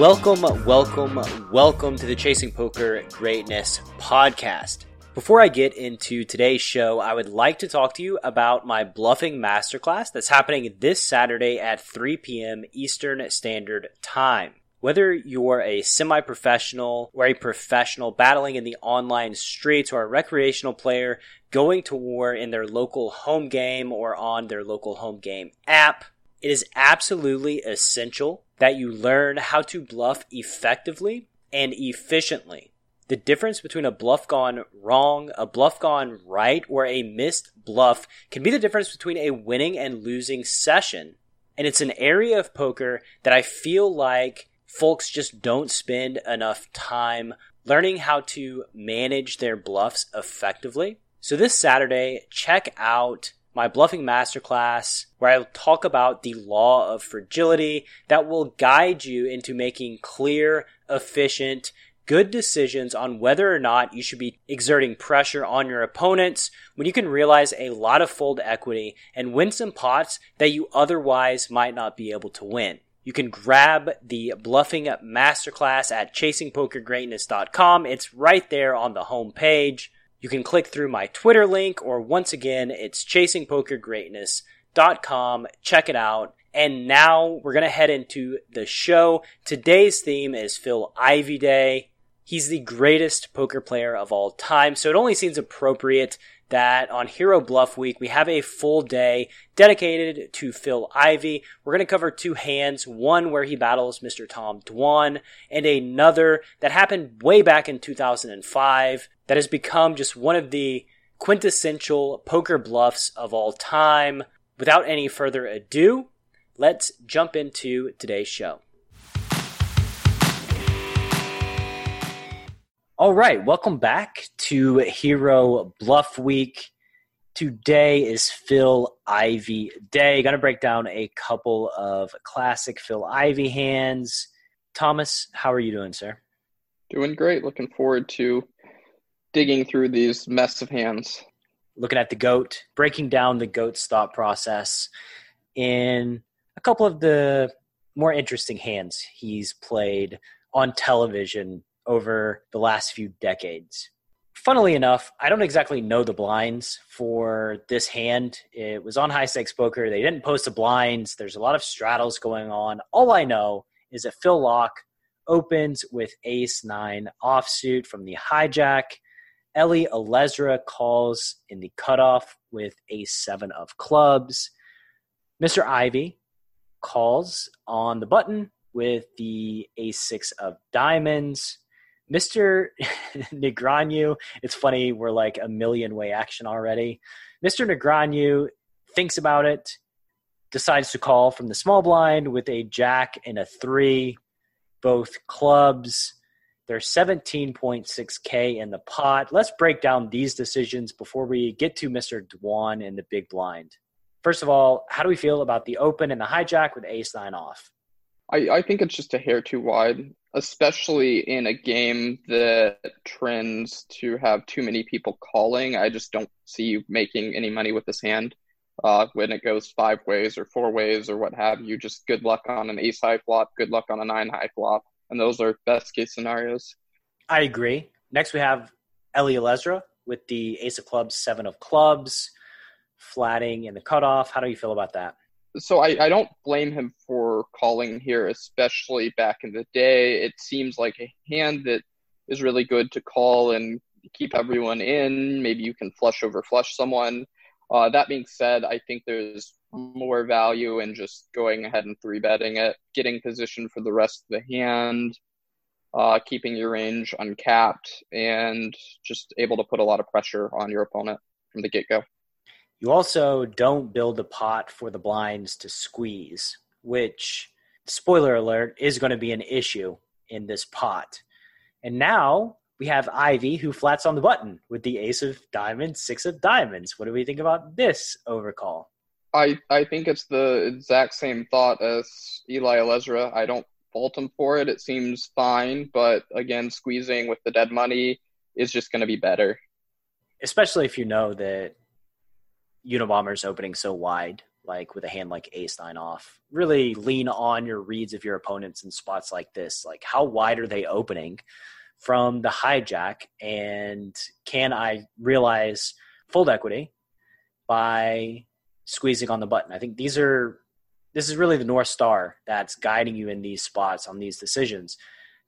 Welcome, welcome, welcome to the Chasing Poker Greatness podcast. Before I get into today's show, I would like to talk to you about my bluffing masterclass that's happening this Saturday at 3 p.m. Eastern Standard Time. Whether you're a semi professional or a professional battling in the online streets or a recreational player going to war in their local home game or on their local home game app, it is absolutely essential that you learn how to bluff effectively and efficiently. The difference between a bluff gone wrong, a bluff gone right, or a missed bluff can be the difference between a winning and losing session. And it's an area of poker that I feel like folks just don't spend enough time learning how to manage their bluffs effectively. So this Saturday, check out my bluffing masterclass where I'll talk about the law of fragility that will guide you into making clear, efficient, good decisions on whether or not you should be exerting pressure on your opponents when you can realize a lot of fold equity and win some pots that you otherwise might not be able to win. You can grab the bluffing masterclass at chasingpokergreatness.com. It's right there on the home page. You can click through my Twitter link, or once again, it's chasingpokergreatness.com. Check it out. And now we're going to head into the show. Today's theme is Phil Ivey Day. He's the greatest poker player of all time, so it only seems appropriate that on Hero Bluff Week we have a full day dedicated to Phil Ivey. We're going to cover two hands, one where he battles Mr. Tom Dwan, and another that happened way back in 2005 that has become just one of the quintessential poker bluffs of all time. Without any further ado, let's jump into today's show. All right, welcome back to Hero Bluff Week. Today is Phil Ivey Day. Going to break down a couple of classic Phil Ivey hands. Thomas, how are you doing, sir? Doing great. Looking forward to digging through these mess of hands. Looking at the goat, breaking down the goat's thought process in a couple of the more interesting hands he's played on television over the last few decades. Funnily enough, I don't exactly know the blinds for this hand. It was on high stakes poker. They didn't post the blinds. There's a lot of straddles going on. All I know is that Phil Laak opens with ace nine offsuit from the hijack. Eli Elezra calls in the cutoff with ace seven of clubs. Mr. Ivey calls on the button with the ace six of diamonds. Mr. Negreanu, it's funny, we're like a million way action already. Mr. Negreanu thinks about it, decides to call from the small blind with a jack and a three, both clubs. There's 17.6K in the pot. Let's break down these decisions before we get to Mr. Dwan in the big blind. First of all, how do we feel about the open and the hijack with ace nine off? I, I think it's just a hair too wide, especially in a game that trends to have too many people calling. I just don't see you making any money with this hand uh, when it goes five ways or four ways or what have you. Just good luck on an ace high flop, good luck on a nine high flop. And those are best case scenarios. I agree. Next, we have Eli Elezra with the ace of clubs, seven of clubs, flatting in the cutoff. How do you feel about that? So I, I don't blame him for calling here, especially back in the day. It seems like a hand that is really good to call and keep everyone in. Maybe you can flush over flush someone. Uh, that being said, I think there's more value in just going ahead and three betting it, getting position for the rest of the hand, uh, keeping your range uncapped, and just able to put a lot of pressure on your opponent from the get go. You also don't build a pot for the blinds to squeeze, which, spoiler alert, is going to be an issue in this pot. And now, we have Ivey who flats on the button with the ace of diamonds, six of diamonds. What do we think about this overcall? I, I think it's the exact same thought as Eli Elezra. I don't fault him for it. It seems fine, but again, squeezing with the dead money is just going to be better. Especially if you know that Unabomber's opening so wide, like with a hand like ace nine off. Really lean on your reads of your opponents in spots like this. Like, how wide are they opening? from the hijack and can I realize fold equity by squeezing on the button? I think these are this is really the north star that's guiding you in these spots on these decisions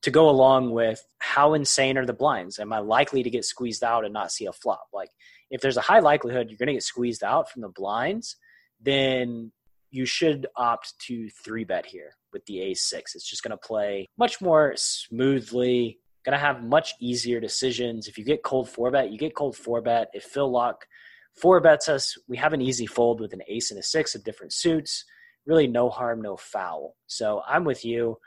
to go along with how insane are the blinds am i likely to get squeezed out and not see a flop like if there's a high likelihood you're going to get squeezed out from the blinds then you should opt to three bet here with the a6 it's just going to play much more smoothly going to have much easier decisions. If you get cold four bet, you get cold four bet. If Phil Laak four bets us, we have an easy fold with an ace and a six of different suits. Really, no harm, no foul. So I'm with you.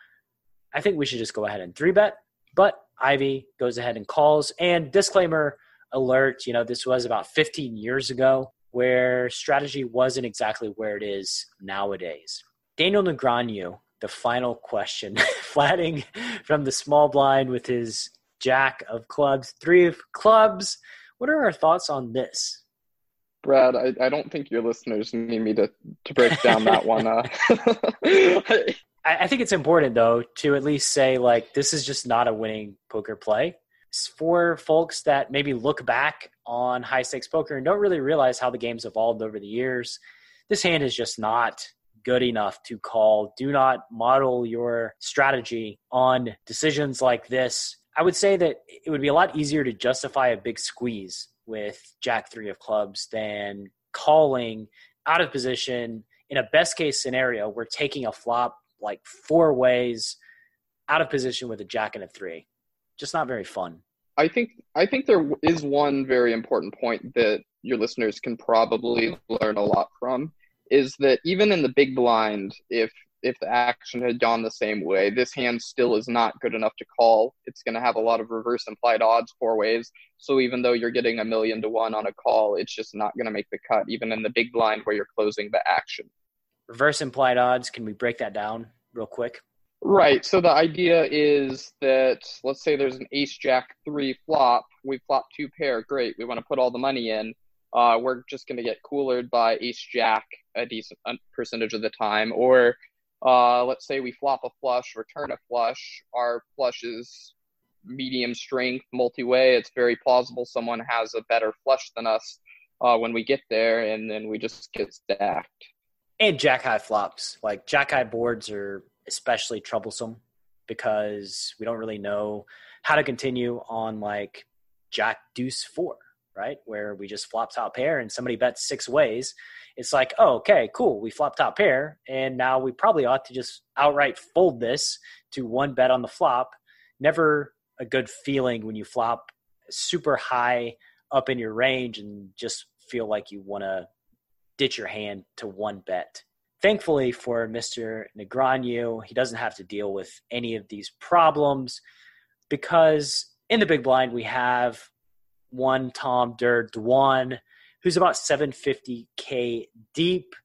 I think we should just go ahead and three bet. But Ivey goes ahead and calls. And disclaimer alert, you know, this was about 15 years ago where strategy wasn't exactly where it is nowadays. Daniel Negreanu the final question. Flatting from the small blind with his jack of clubs, three of clubs. What are our thoughts on this? Brad, I, I don't think your listeners need me to, to break down that one. Uh. I, I think it's important, though, to at least say, like, this is just not a winning poker play. For folks that maybe look back on high stakes poker and don't really realize how the game's evolved over the years, this hand is just not good enough to call. Do not model your strategy on decisions like this. I would say that it would be a lot easier to justify a big squeeze with Jack three of clubs than calling out of position. In a best case scenario, we're taking a flop like four ways out of position with a Jack and a three. Just not very fun. I think I think there is one very important point that your listeners can probably learn a lot from is that even in the big blind, if if the action had gone the same way, this hand still is not good enough to call. It's going to have a lot of reverse implied odds four ways. So even though you're getting a million to one on a call, it's just not going to make the cut, even in the big blind where you're closing the action. Reverse implied odds. Can we break that down real quick? Right. So the idea is that let's say there's an ace jack three flop. We flop two pair. Great. We want to put all the money in uh, we're just going to get coolered by ace jack a decent percentage of the time. Or uh, let's say we flop a flush, return a flush. Our flush is medium strength, multi way. It's very plausible someone has a better flush than us uh, when we get there, and then we just get stacked. And jack high flops. Like jack high boards are especially troublesome because we don't really know how to continue on like jack deuce four right? Where we just flop top pair and somebody bets six ways. It's like, oh, okay, cool. We flop top pair. And now we probably ought to just outright fold this to one bet on the flop. Never a good feeling when you flop super high up in your range and just feel like you want to ditch your hand to one bet. Thankfully for Mr. Negreanu, he doesn't have to deal with any of these problems because in the big blind we have one Tom Der Dwan, who's about 750k deep.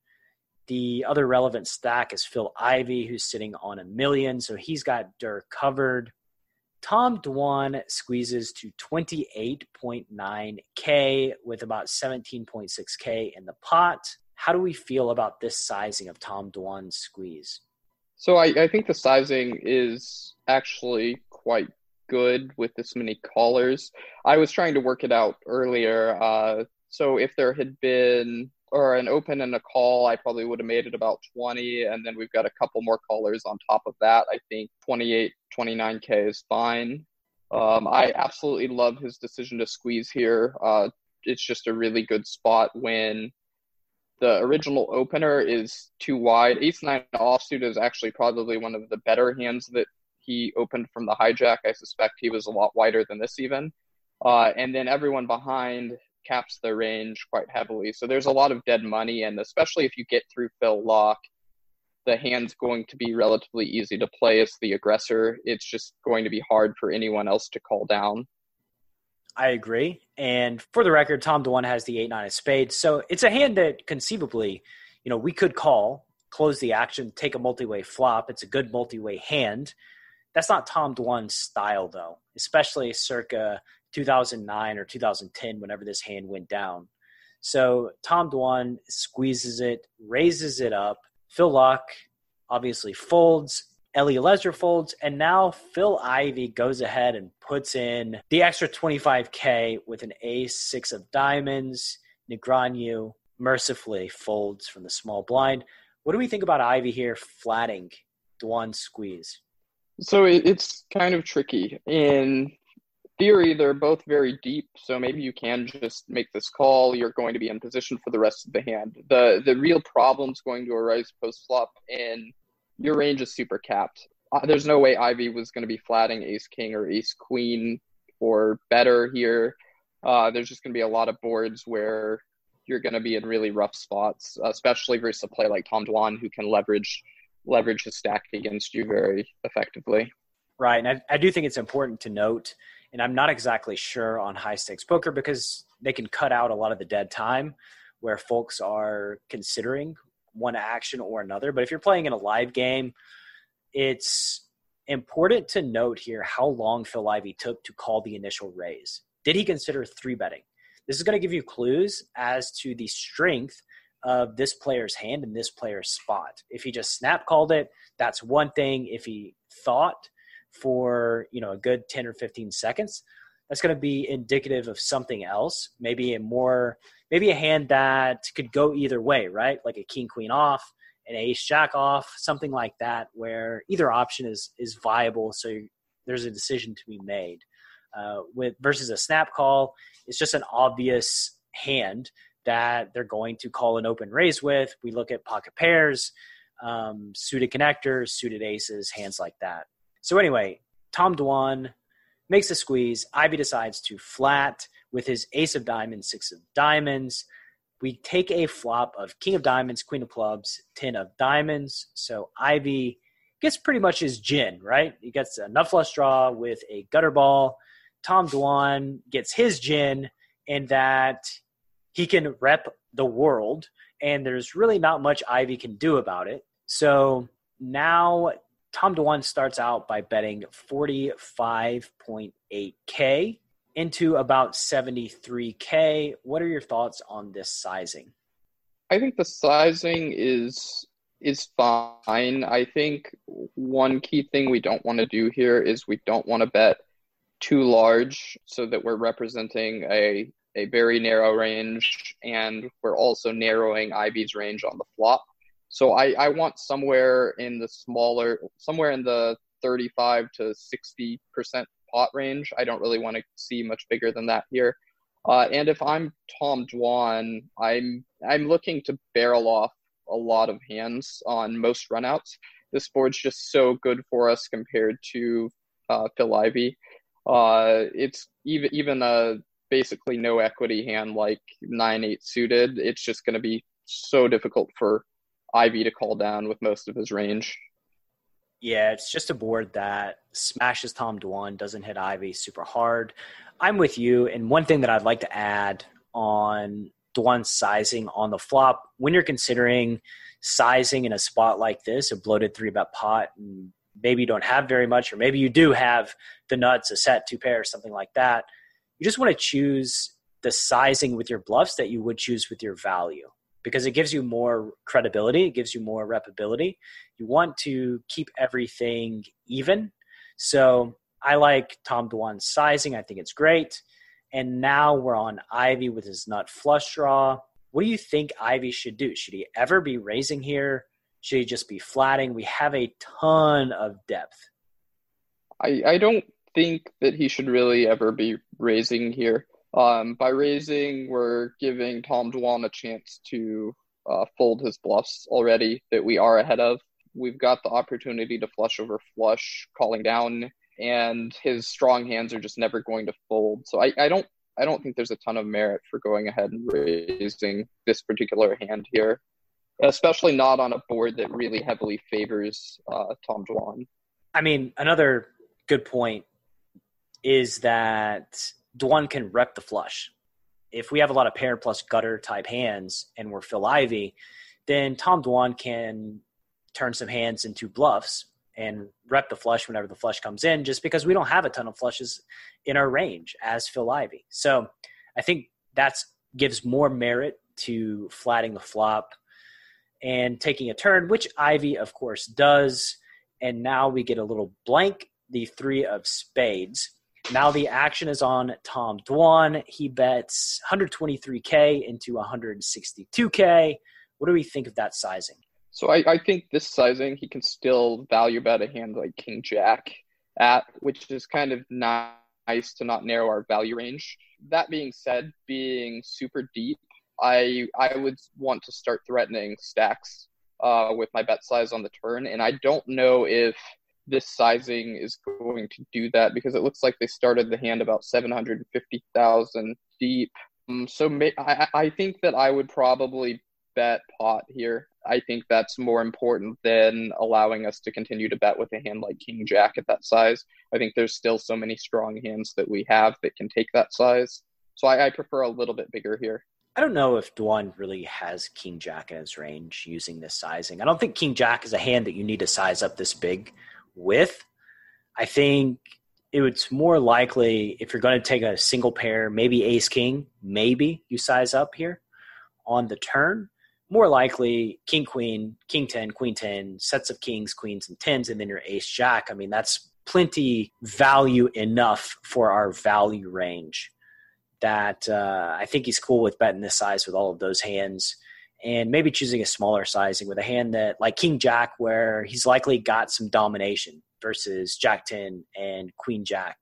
The other relevant stack is Phil Ivey, who's sitting on a million, so he's got Der covered. Tom Dwan squeezes to 28.9k with about 17.6k in the pot. How do we feel about this sizing of Tom Dwan's squeeze? So I, I think the sizing is actually quite good with this many callers. I was trying to work it out earlier. Uh, so if there had been or an open and a call, I probably would have made it about 20. And then we've got a couple more callers on top of that. I think 28, 29K is fine. Um, I absolutely love his decision to squeeze here. Uh, it's just a really good spot when the original opener is too wide. Ace nine offsuit is actually probably one of the better hands that he opened from the hijack. I suspect he was a lot wider than this even. Uh, and then everyone behind caps their range quite heavily. So there's a lot of dead money, and especially if you get through Phil Laak, the hand's going to be relatively easy to play as the aggressor. It's just going to be hard for anyone else to call down. I agree. And for the record, Tom Dwan has the eight nine of spades, so it's a hand that conceivably, you know, we could call, close the action, take a multi-way flop. It's a good multi-way hand. That's not Tom Dwan's style, though, especially circa 2009 or 2010, whenever this hand went down. So Tom Dwan squeezes it, raises it up. Phil Laak obviously folds. Eli Elezra folds, and now Phil Ivey goes ahead and puts in the extra 25k with an ace six of diamonds. Negreanu mercifully folds from the small blind. What do we think about Ivey here flatting Dwan's squeeze? So it's kind of tricky. In theory, they're both very deep, so maybe you can just make this call. You're going to be in position for the rest of the hand. The the real problem's going to arise post flop, and your range is super capped. Uh, there's no way Ivey was going to be flatting Ace King or Ace Queen or better here. Uh, there's just going to be a lot of boards where you're going to be in really rough spots, especially versus a play like Tom Dwan, who can leverage leverage his stack against you very effectively. Right, and I, I do think it's important to note and I'm not exactly sure on high stakes poker because they can cut out a lot of the dead time where folks are considering one action or another. But if you're playing in a live game, it's important to note here how long Phil Ivey took to call the initial raise. Did he consider three betting? This is going to give you clues as to the strength of this player's hand and this player's spot. If he just snap called it, that's one thing. If he thought for you know a good 10 or 15 seconds that's going to be indicative of something else maybe a more maybe a hand that could go either way right? Like a king queen off an ace jack off something like that where either option is is viable. So there's a decision to be made. Uh, with versus a snap call it's just an obvious hand that they're going to call an open raise with. We look at pocket pairs um, suited connectors suited aces hands like that. So anyway, Tom Dwan makes a squeeze. Ivey decides to flat with his ace of diamonds, six of diamonds. We take a flop of king of diamonds, queen of clubs, ten of diamonds. So Ivey gets pretty much his gin, right? He gets a nut flush draw with a gutter ball. Tom Dwan gets his gin, and that he can rep the world, and there's really not much Ivey can do about it. So now Tom Dwan starts out by betting 45.8K into about 73K. What are your thoughts on this sizing? I think the sizing is is fine. I think one key thing we don't want to do here is we don't want to bet too large so that we're representing a a very narrow range and we're also narrowing Ivey's range on the flop. So I, I want somewhere in the smaller, somewhere in the 35 to 60 percent pot range. I don't really want to see much bigger than that here. Uh, and if I'm Tom Dwan, I'm I'm looking to barrel off a lot of hands on most runouts. This board's just so good for us compared to uh, Phil Ivey. Uh, it's even even a basically no equity hand like nine eight suited. It's just going to be so difficult for Ivey to call down with most of his range. Yeah, it's just a board that smashes Tom Dwan, doesn't hit Ivey super hard. I'm with you. And one thing that I'd like to add on Dwan's sizing on the flop, when you're considering sizing in a spot like this, a bloated three bet pot, and maybe you don't have very much, or maybe you do have the nuts, a set, two pairs, something like that, you just want to choose the sizing with your bluffs that you would choose with your value because it gives you more credibility, it gives you more repability. You want to keep everything even. So I like Tom Dwan's sizing. I think it's great. And now we're on Ivey with his nut flush draw. What do you think Ivey should do? Should he ever be raising here? Should he just be flatting? We have a ton of depth. I, I don't think that he should really ever be raising here. Um, by raising, we're giving Tom Dwan a chance to uh, fold his bluffs already that we are ahead of. We've got the opportunity to flush over flush, calling down, and his strong hands are just never going to fold. So I, I don't I don't think there's a ton of merit for going ahead and raising this particular hand here, especially not on a board that really heavily favors uh, Tom Dwan. I mean, another good point is that Dwan can rep the flush. If we have a lot of pair plus gutter type hands and we're Phil Ivey, then Tom Dwan can turn some hands into bluffs and rep the flush whenever the flush comes in, just because we don't have a ton of flushes in our range as Phil Ivey. So I think that's gives more merit to flatting the flop and taking a turn, which Ivey, of course, does. And now we get a little blank, the three of spades. Now the action is on Tom Dwan. He bets 123K into 162K. What do we think of that sizing? So I, I think this sizing he can still value bet a hand like King Jack at, which is kind of nice to not narrow our value range. That being said, being super deep, I I would want to start threatening stacks uh, with my bet size on the turn, and I don't know if this sizing is going to do that because it looks like they started the hand about seven hundred fifty thousand deep. Um, so may, I I think that I would probably bet pot here. I think that's more important than allowing us to continue to bet with a hand like King Jack at that size. I think there's still so many strong hands that we have that can take that size. So I, I prefer a little bit bigger here. I don't know if Dwan really has King Jack in his range using this sizing. I don't think King Jack is a hand that you need to size up this big with. I think it's more likely if you're going to take a single pair, maybe Ace King, maybe you size up here on the turn more likely king queen king 10 queen 10 sets of kings queens and tens and then your ace jack i mean that's plenty value enough for our value range that uh, i think he's cool with betting this size with all of those hands and maybe choosing a smaller sizing with a hand that like king jack where he's likely got some domination versus jack 10 and queen jack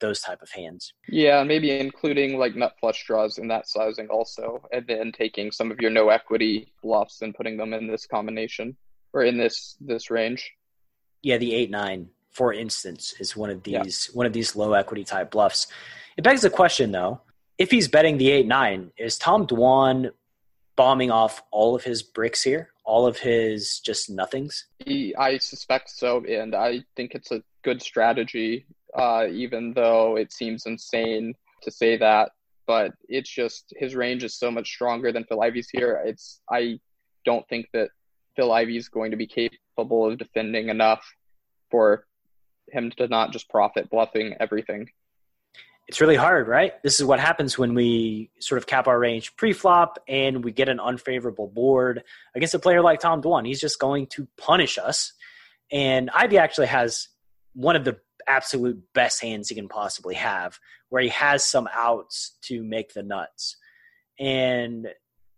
those type of hands. Yeah, maybe including like nut flush draws in that sizing also, and then taking some of your no equity bluffs and putting them in this combination or in this this range. Yeah, the eight nine, for instance, is one of these yeah. one of these low equity type bluffs. It begs the question though, if he's betting the eight nine, is Tom Dwan bombing off all of his bricks here? All of his just nothings? I suspect so, and I think it's a good strategy uh, even though it seems insane to say that. But it's just his range is so much stronger than Phil Ivey's here. It's I don't think that Phil Ivey's going to be capable of defending enough for him to not just profit bluffing everything. It's really hard, right? This is what happens when we sort of cap our range pre-flop and we get an unfavorable board against a player like Tom Dwan. He's just going to punish us. And Ivey actually has one of the absolute best hands he can possibly have, where he has some outs to make the nuts. And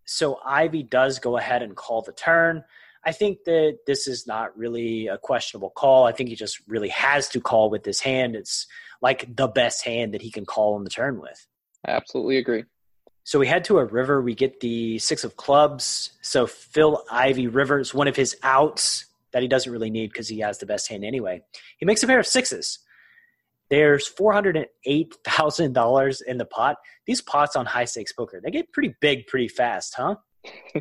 so Ivey does go ahead and call the turn. I think that this is not really a questionable call. I think he just really has to call with this hand. It's like the best hand that he can call on the turn with. I absolutely agree. So we head to a river. We get the six of clubs. So Phil Ivey Rivers, one of his outs that he doesn't really need because he has the best hand anyway. He makes a pair of sixes. There's four hundred and eight thousand dollars in the pot. These pots on high stakes poker they get pretty big pretty fast, huh?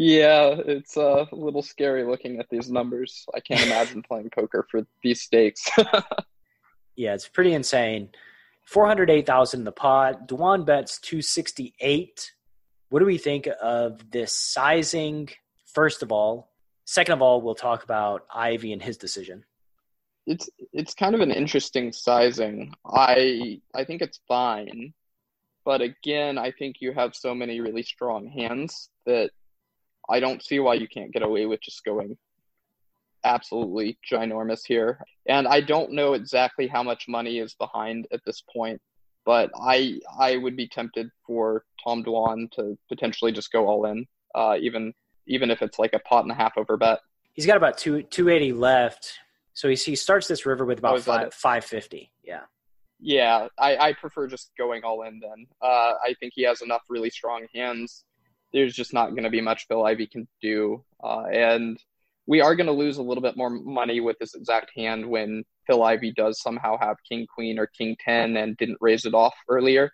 yeah, it's uh, a little scary looking at these numbers. I can't imagine playing poker for these stakes. yeah, it's pretty insane. Four hundred eight thousand in the pot. Dwan bets two sixty eight. What do we think of this sizing? First of all, Second of all, we'll talk about Ivey and his decision. It's it's kind of an interesting sizing. I I think it's fine, but again, I think you have so many really strong hands that I don't see why you can't get away with just going absolutely ginormous here. And I don't know exactly how much money is behind at this point, but I I would be tempted for Tom Dwan to potentially just go all in, uh, even even if it's like a pot and a half over bet. He's got about two two eighty left, so he he starts this river with about oh, five five fifty. Yeah. Yeah, I, I prefer just going all in then. Uh, I think he has enough really strong hands. There's just not going to be much Phil Ivey can do. Uh, and we are going to lose a little bit more money with this exact hand when Phil Ivey does somehow have King Queen or King 10 and didn't raise it off earlier.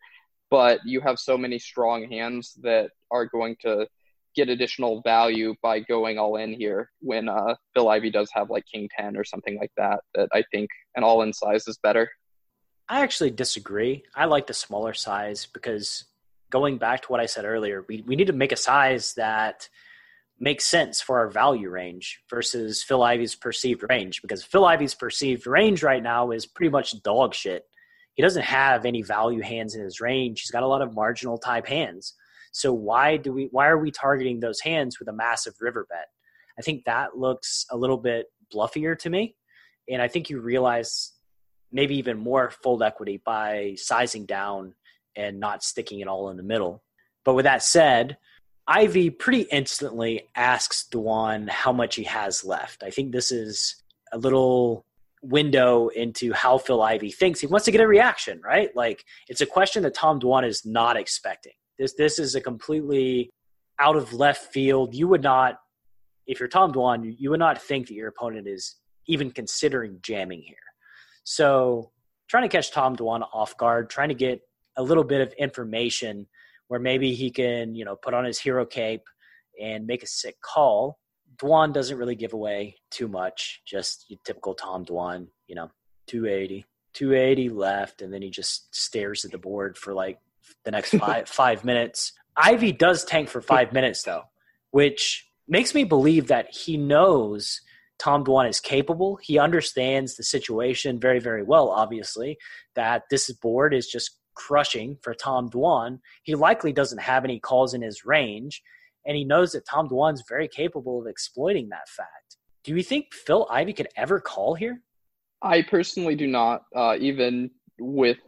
But you have so many strong hands that are going to get additional value by going all in here when uh, Phil Ivey does have like King 10 or something like that, that I think an all in size is better. I actually disagree. I like the smaller size because going back to what I said earlier, we, we need to make a size that makes sense for our value range versus Phil Ivey's perceived range because Phil Ivey's perceived range right now is pretty much dog shit. He doesn't have any value hands in his range. He's got a lot of marginal type hands. So why do we why are we targeting those hands with a massive river bet? I think that looks a little bit bluffier to me. And I think you realize maybe even more fold equity by sizing down and not sticking it all in the middle. But with that said, Ivey pretty instantly asks Dwan how much he has left. I think this is a little window into how Phil Ivey thinks. He wants to get a reaction, right? Like it's a question that Tom Dwan is not expecting. This this is a completely out of left field. You would not, if you're Tom Dwan, you would not think that your opponent is even considering jamming here. So trying to catch Tom Dwan off guard, trying to get a little bit of information where maybe he can, you know, put on his hero cape and make a sick call. Dwan doesn't really give away too much, just typical Tom Dwan, you know, 280, 280 left, and then he just stares at the board for like the next five five minutes. Ivey does tank for five minutes though, which makes me believe that he knows Tom Dwan is capable. He understands the situation very, very well, obviously, that this board is just crushing for Tom Dwan. He likely doesn't have any calls in his range, and he knows that Tom Dwan's very capable of exploiting that fact. Do you think Phil Ivey could ever call here? I personally do not, uh, even with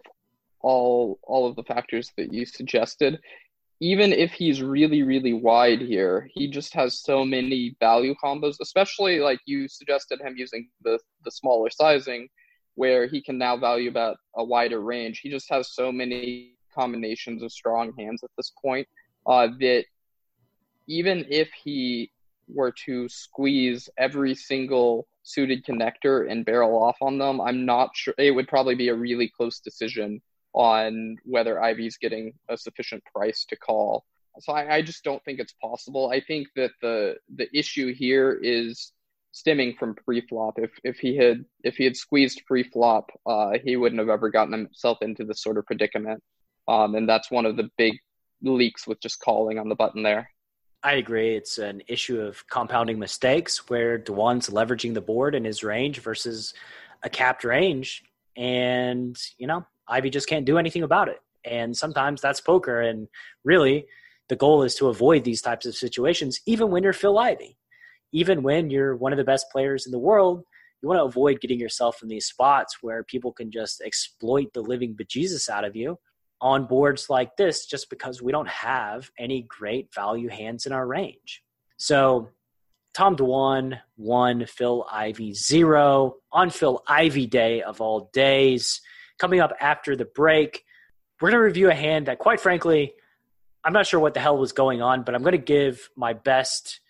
all all of the factors that you suggested even if he's really really wide here he just has so many value combos especially like you suggested him using the the smaller sizing where he can now value about a wider range he just has so many combinations of strong hands at this point uh, that even if he were to squeeze every single suited connector and barrel off on them i'm not sure it would probably be a really close decision on whether Ivey's getting a sufficient price to call. So I, I, just don't think it's possible. I think that the the issue here is stemming from pre-flop. If if he had if he had squeezed pre-flop, uh, he wouldn't have ever gotten himself into this sort of predicament. Um, and that's one of the big leaks with just calling on the button there. I agree. It's an issue of compounding mistakes where Dwan's leveraging the board in his range versus a capped range. And, you know, Ivey just can't do anything about it. And sometimes that's poker. And really, the goal is to avoid these types of situations, even when you're Phil Ivey. Even when you're one of the best players in the world, you want to avoid getting yourself in these spots where people can just exploit the living bejesus out of you on boards like this just because we don't have any great value hands in our range. So Tom Dwan one, Phil Ivey, zero on Phil Ivey day of all days coming up after the break. We're going to review a hand that, quite frankly, I'm not sure what the hell was going on, but I'm going to give my best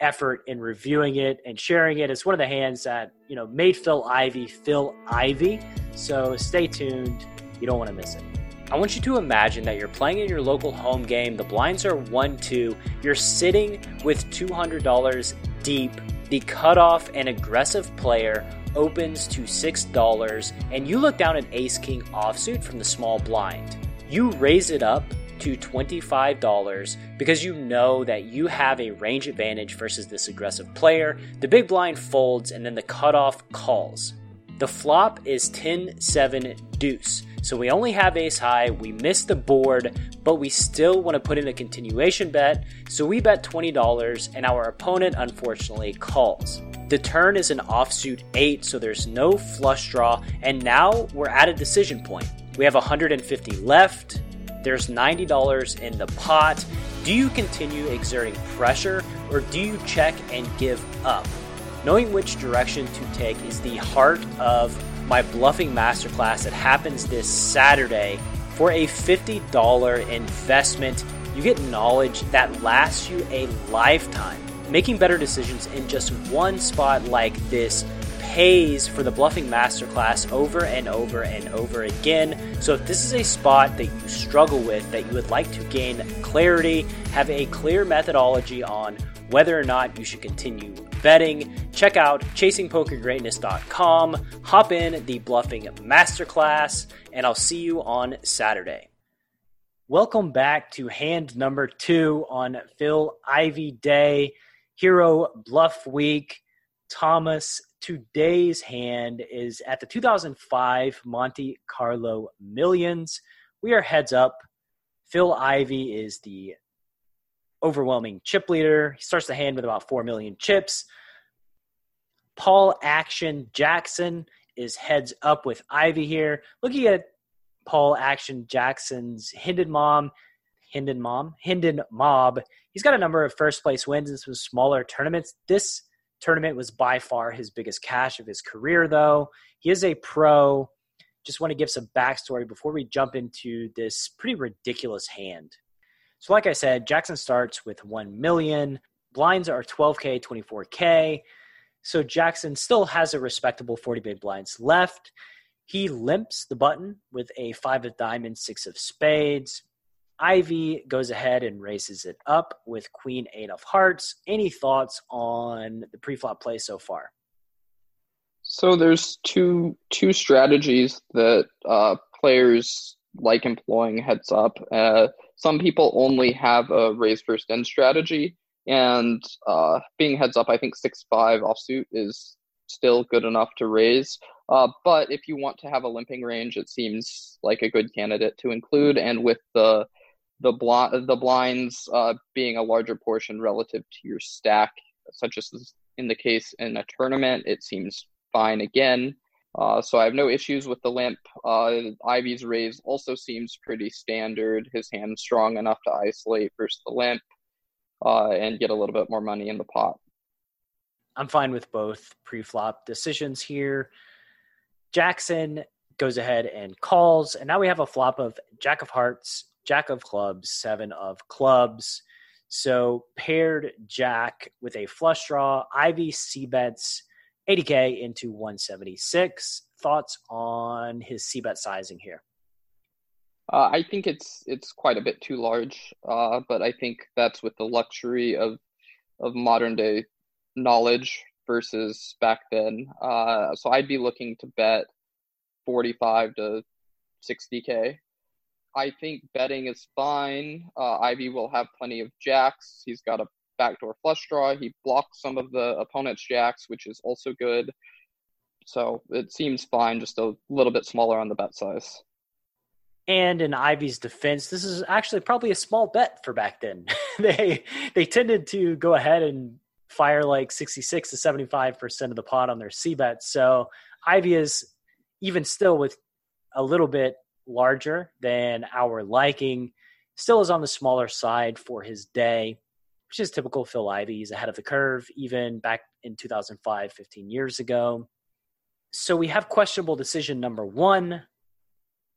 effort in reviewing it and sharing it. It's one of the hands that, you know, made Phil Ivey Phil Ivey. So stay tuned. You don't want to miss it. I want you to imagine that you're playing in your local home game. The blinds are 1 2. You're sitting with $200 deep. The cutoff and aggressive player opens to $6, and you look down an ace king offsuit from the small blind. You raise it up to $25 because you know that you have a range advantage versus this aggressive player. The big blind folds, and then the cutoff calls. The flop is 10 7 deuce. So we only have ace high, we miss the board, but we still want to put in a continuation bet. So we bet $20 and our opponent unfortunately calls. The turn is an offsuit 8, so there's no flush draw, and now we're at a decision point. We have 150 left. There's $90 in the pot. Do you continue exerting pressure or do you check and give up? Knowing which direction to take is the heart of my bluffing masterclass that happens this Saturday. For a $50 investment, you get knowledge that lasts you a lifetime. Making better decisions in just one spot like this pays for the bluffing masterclass over and over and over again. So if this is a spot that you struggle with, that you would like to gain clarity, have a clear methodology on whether or not you should continue betting, check out chasingpokergreatness.com, hop in the bluffing masterclass, and I'll see you on Saturday. Welcome back to hand number two on Phil Ivey Day, Hero Bluff Week. Thomas, today's hand is at the 2005 Monte Carlo Millions. We are heads up. Phil Ivey is the overwhelming chip leader. He starts the hand with about 4 million chips. Paul Action Jackson is heads up with Ivey here. Looking at Paul Action Jackson's Hendon Mom, Hendon Mom, Hendon Mob. He's got a number of first place wins in some smaller tournaments. This tournament was by far his biggest cash of his career, though. He is a pro. Just want to give some backstory before we jump into this pretty ridiculous hand. So, like I said, Jackson starts with 1 million. Blinds are 12K, 24K. So, Jackson still has a respectable 40 big blinds left. He limps the button with a five of diamonds, six of spades. Ivey goes ahead and raises it up with queen eight of hearts. Any thoughts on the preflop play so far? So there's two two strategies that uh, players like employing heads up. Uh, some people only have a raise first in strategy, and uh, being heads up, I think six five offsuit is still good enough to raise. Uh, but if you want to have a limping range, it seems like a good candidate to include. And with the the, bl- the blinds uh, being a larger portion relative to your stack, such as in the case in a tournament, it seems fine again. Uh, so I have no issues with the limp. Uh, Ivey's raise also seems pretty standard. His hand's strong enough to isolate versus the limp uh, and get a little bit more money in the pot. I'm fine with both pre-flop decisions here. Jackson goes ahead and calls, and now we have a flop of Jack of Hearts, Jack of Clubs, Seven of Clubs. So paired Jack with a flush draw, Ivey C bets 80k into 176. Thoughts on his C bet sizing here? Uh, I think it's it's quite a bit too large, uh, but I think that's with the luxury of of modern day knowledge versus back then. Uh, so I'd be looking to bet 45 to 60k. I think betting is fine. Uh, Ivey will have plenty of jacks. He's got a backdoor flush draw. He blocks some of the opponent's jacks, which is also good. So it seems fine, just a little bit smaller on the bet size. And in Ivey's defense, this is actually probably a small bet for back then. they they tended to go ahead and fire like 66 to 75% of the pot on their C bets. So Ivey is even still with a little bit larger than our liking, still is on the smaller side for his day, which is typical Phil Ivey. He's ahead of the curve, even back in 2005, 15 years ago. So we have questionable decision number one.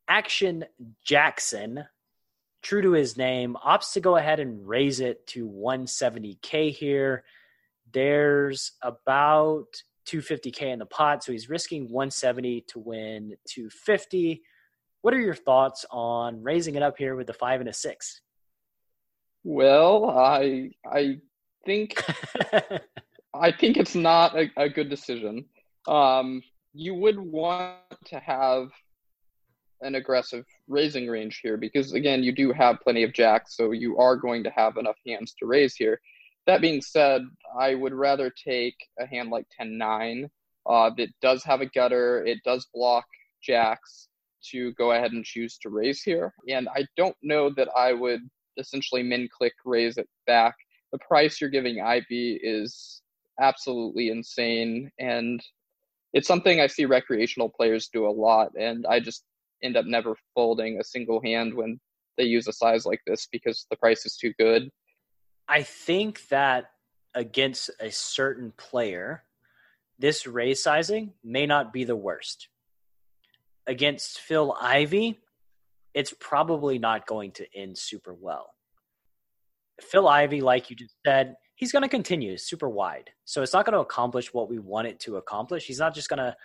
Action Jackson, true to his name, opts to go ahead and raise it to 170K here. There's about 250k in the pot, so he's risking 170 to win 250. What are your thoughts on raising it up here with the five and a six? Well, I I think I think it's not a, a good decision. Um, you would want to have an aggressive raising range here because again, you do have plenty of jacks, so you are going to have enough hands to raise here. That being said, I would rather take a hand like 10 9 uh, that does have a gutter, it does block jacks to go ahead and choose to raise here. And I don't know that I would essentially min click raise it back. The price you're giving Ivey is absolutely insane. And it's something I see recreational players do a lot. And I just end up never folding a single hand when they use a size like this because the price is too good. I think that against a certain player, this raise sizing may not be the worst. Against Phil Ivey, it's probably not going to end super well. Phil Ivey, like you just said, he's going to continue super wide. So it's not going to accomplish what we want it to accomplish. He's not just going to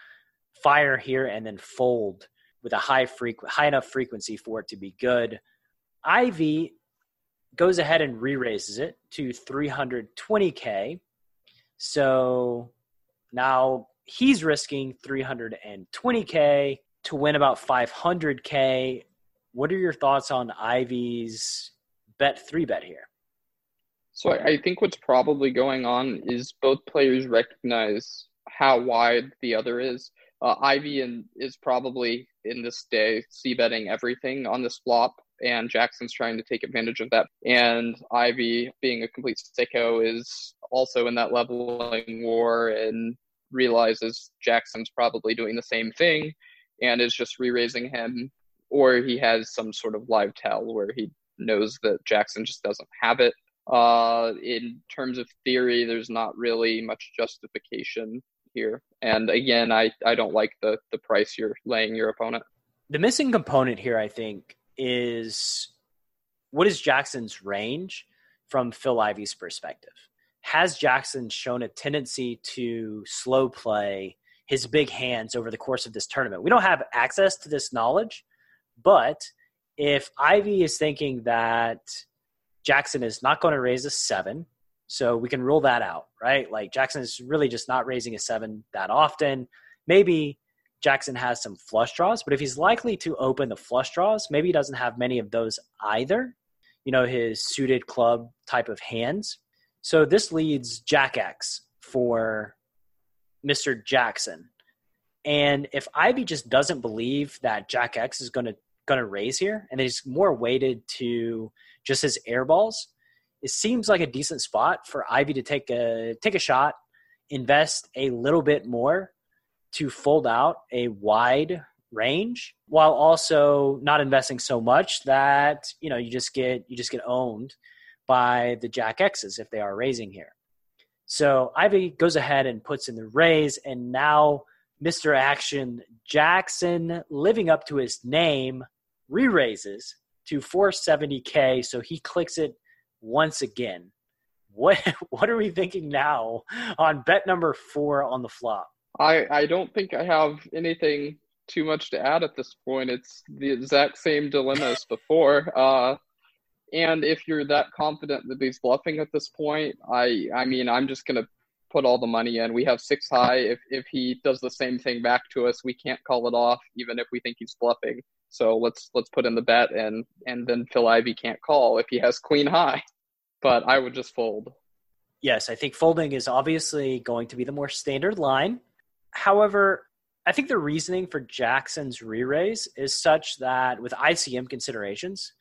fire here and then fold with a high frequ- high enough frequency for it to be good. Ivey goes ahead and re-raises it to 320k. So now he's risking 320k to win about 500k. What are your thoughts on Ivey's bet three bet here? So I think what's probably going on is both players recognize how wide the other is. Uh, Ivey and is probably in this day c betting everything on this flop, and Jackson's trying to take advantage of that. And Ivey, being a complete sicko, is also in that leveling war and realizes Jackson's probably doing the same thing and is just re-raising him, or he has some sort of live tell where he knows that Jackson just doesn't have it. Uh, in terms of theory, there's not really much justification here. And again, I, I don't like the, the price you're laying your opponent. The missing component here, I think, is what is Jackson's range from Phil Ivey's perspective? Has Jackson shown a tendency to slow play his big hands over the course of this tournament? We don't have access to this knowledge, but if Ivey is thinking that Jackson is not going to raise a seven, so we can rule that out, right? Like Jackson is really just not raising a seven that often. Maybe Jackson has some flush draws, but if he's likely to open the flush draws, maybe he doesn't have many of those either. You know, his suited club type of hands. So this leads Jack X for Mr. Jackson. And if Ivey just doesn't believe that Jack X is going to going to raise here, and he's more weighted to just his air balls, it seems like a decent spot for Ivey to take a take a shot, invest a little bit more to fold out a wide range while also not investing so much that you know you just get you just get owned by the jack x's if they are raising here so ivey goes ahead and puts in the raise and now mr action jackson living up to his name re-raises to 470k so he clicks it once again. What what are we thinking now on bet number four on the flop? I I don't think I have anything too much to add at this point. It's the exact same dilemma as before. Uh, and if you're that confident that he's bluffing at this point, I I mean I'm just gonna put all the money in. We have six high. If if he does the same thing back to us, we can't call it off, even if we think he's bluffing. So let's let's put in the bet and and then Phil Ivey can't call if he has queen high. But I would just fold. Yes, I think folding is obviously going to be the more standard line. However, I think the reasoning for Jackson's re-raise is such that with ICM considerations,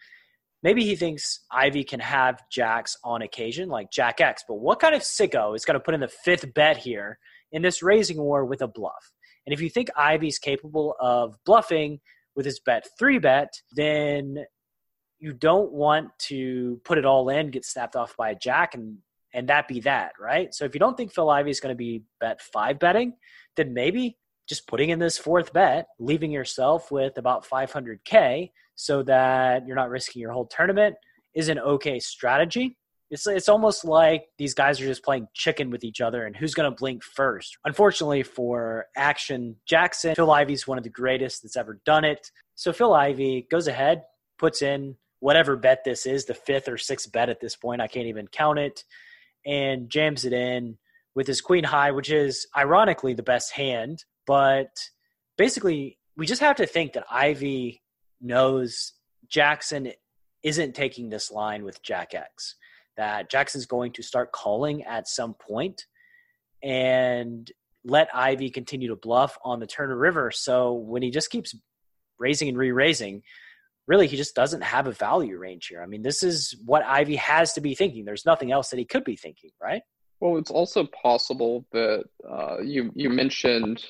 maybe he thinks Ivey can have Jacks on occasion, like Jack X. But what kind of sicko is going to put in the fifth bet here in this raising war with a bluff? And if you think Ivey's capable of bluffing, with his bet three bet, then you don't want to put it all in, get snapped off by a jack, and and that be that, right? So if you don't think Phil Ivey is going to be bet five betting, then maybe just putting in this fourth bet, leaving yourself with about 500k, so that you're not risking your whole tournament, is an okay strategy. It's it's almost like these guys are just playing chicken with each other and who's going to blink first. Unfortunately for Action Jackson, Phil Ivey's one of the greatest that's ever done it. So Phil Ivey goes ahead, puts in whatever bet this is, the fifth or sixth bet at this point. I can't even count it, and jams it in with his queen high, which is ironically the best hand. But basically, we just have to think that Ivey knows Jackson isn't taking this line with Jack X that Jackson's going to start calling at some point and let Ivey continue to bluff on the Turner River. So when he just keeps raising and re-raising, really he just doesn't have a value range here. I mean, this is what Ivey has to be thinking. There's nothing else that he could be thinking, right? Well, it's also possible that uh, you you mentioned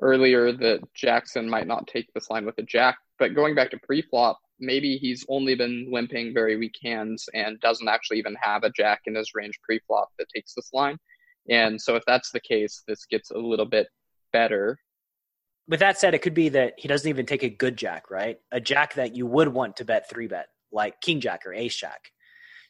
earlier that Jackson might not take this line with a jack, but going back to pre-flop, maybe he's only been limping very weak hands and doesn't actually even have a jack in his range pre-flop that takes this line. And so if that's the case, this gets a little bit better. With that said, it could be that he doesn't even take a good jack, right? A jack that you would want to bet three bet, like king jack or ace jack.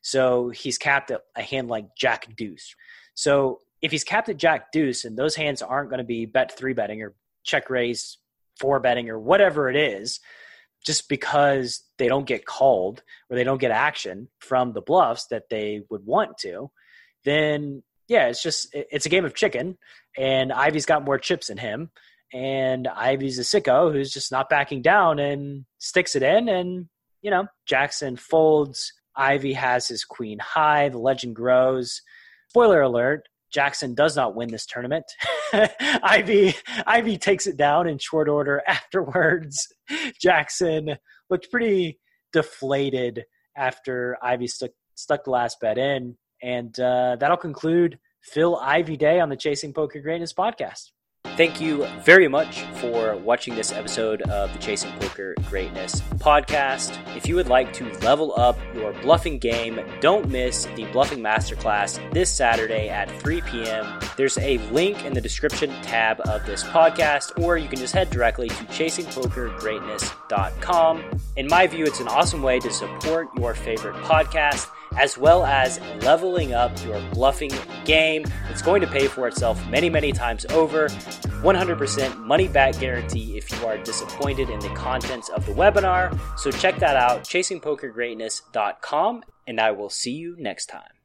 So he's capped at a hand like Jack Deuce. So if he's capped at Jack Deuce and those hands aren't going to be bet three betting or check raise four betting or whatever it is, just because they don't get called or they don't get action from the bluffs that they would want to, then yeah, it's just it's a game of chicken. And Ivey's got more chips in him, and Ivey's a sicko who's just not backing down and sticks it in. And you know, Jackson folds. Ivy has his queen high. The legend grows. Spoiler alert: Jackson does not win this tournament. Ivey Ivey takes it down in short order afterwards. Jackson looked pretty deflated after Ivey stuck stuck the last bet in, and uh, that'll conclude Phil Ivey Day on the Chasing Poker Greatness podcast. Thank you very much for watching this episode of the Chasing Poker Greatness podcast. If you would like to level up your bluffing game, don't miss the Bluffing Masterclass this Saturday at 3 p.m. There's a link in the description tab of this podcast, or you can just head directly to chasingpokergreatness.com. In my view, it's an awesome way to support your favorite podcast as well as leveling up your bluffing game. It's going to pay for itself many, many times over. 100% money back guarantee if you are disappointed in the contents of the webinar. So check that out, chasingpokergreatness.com, and I will see you next time.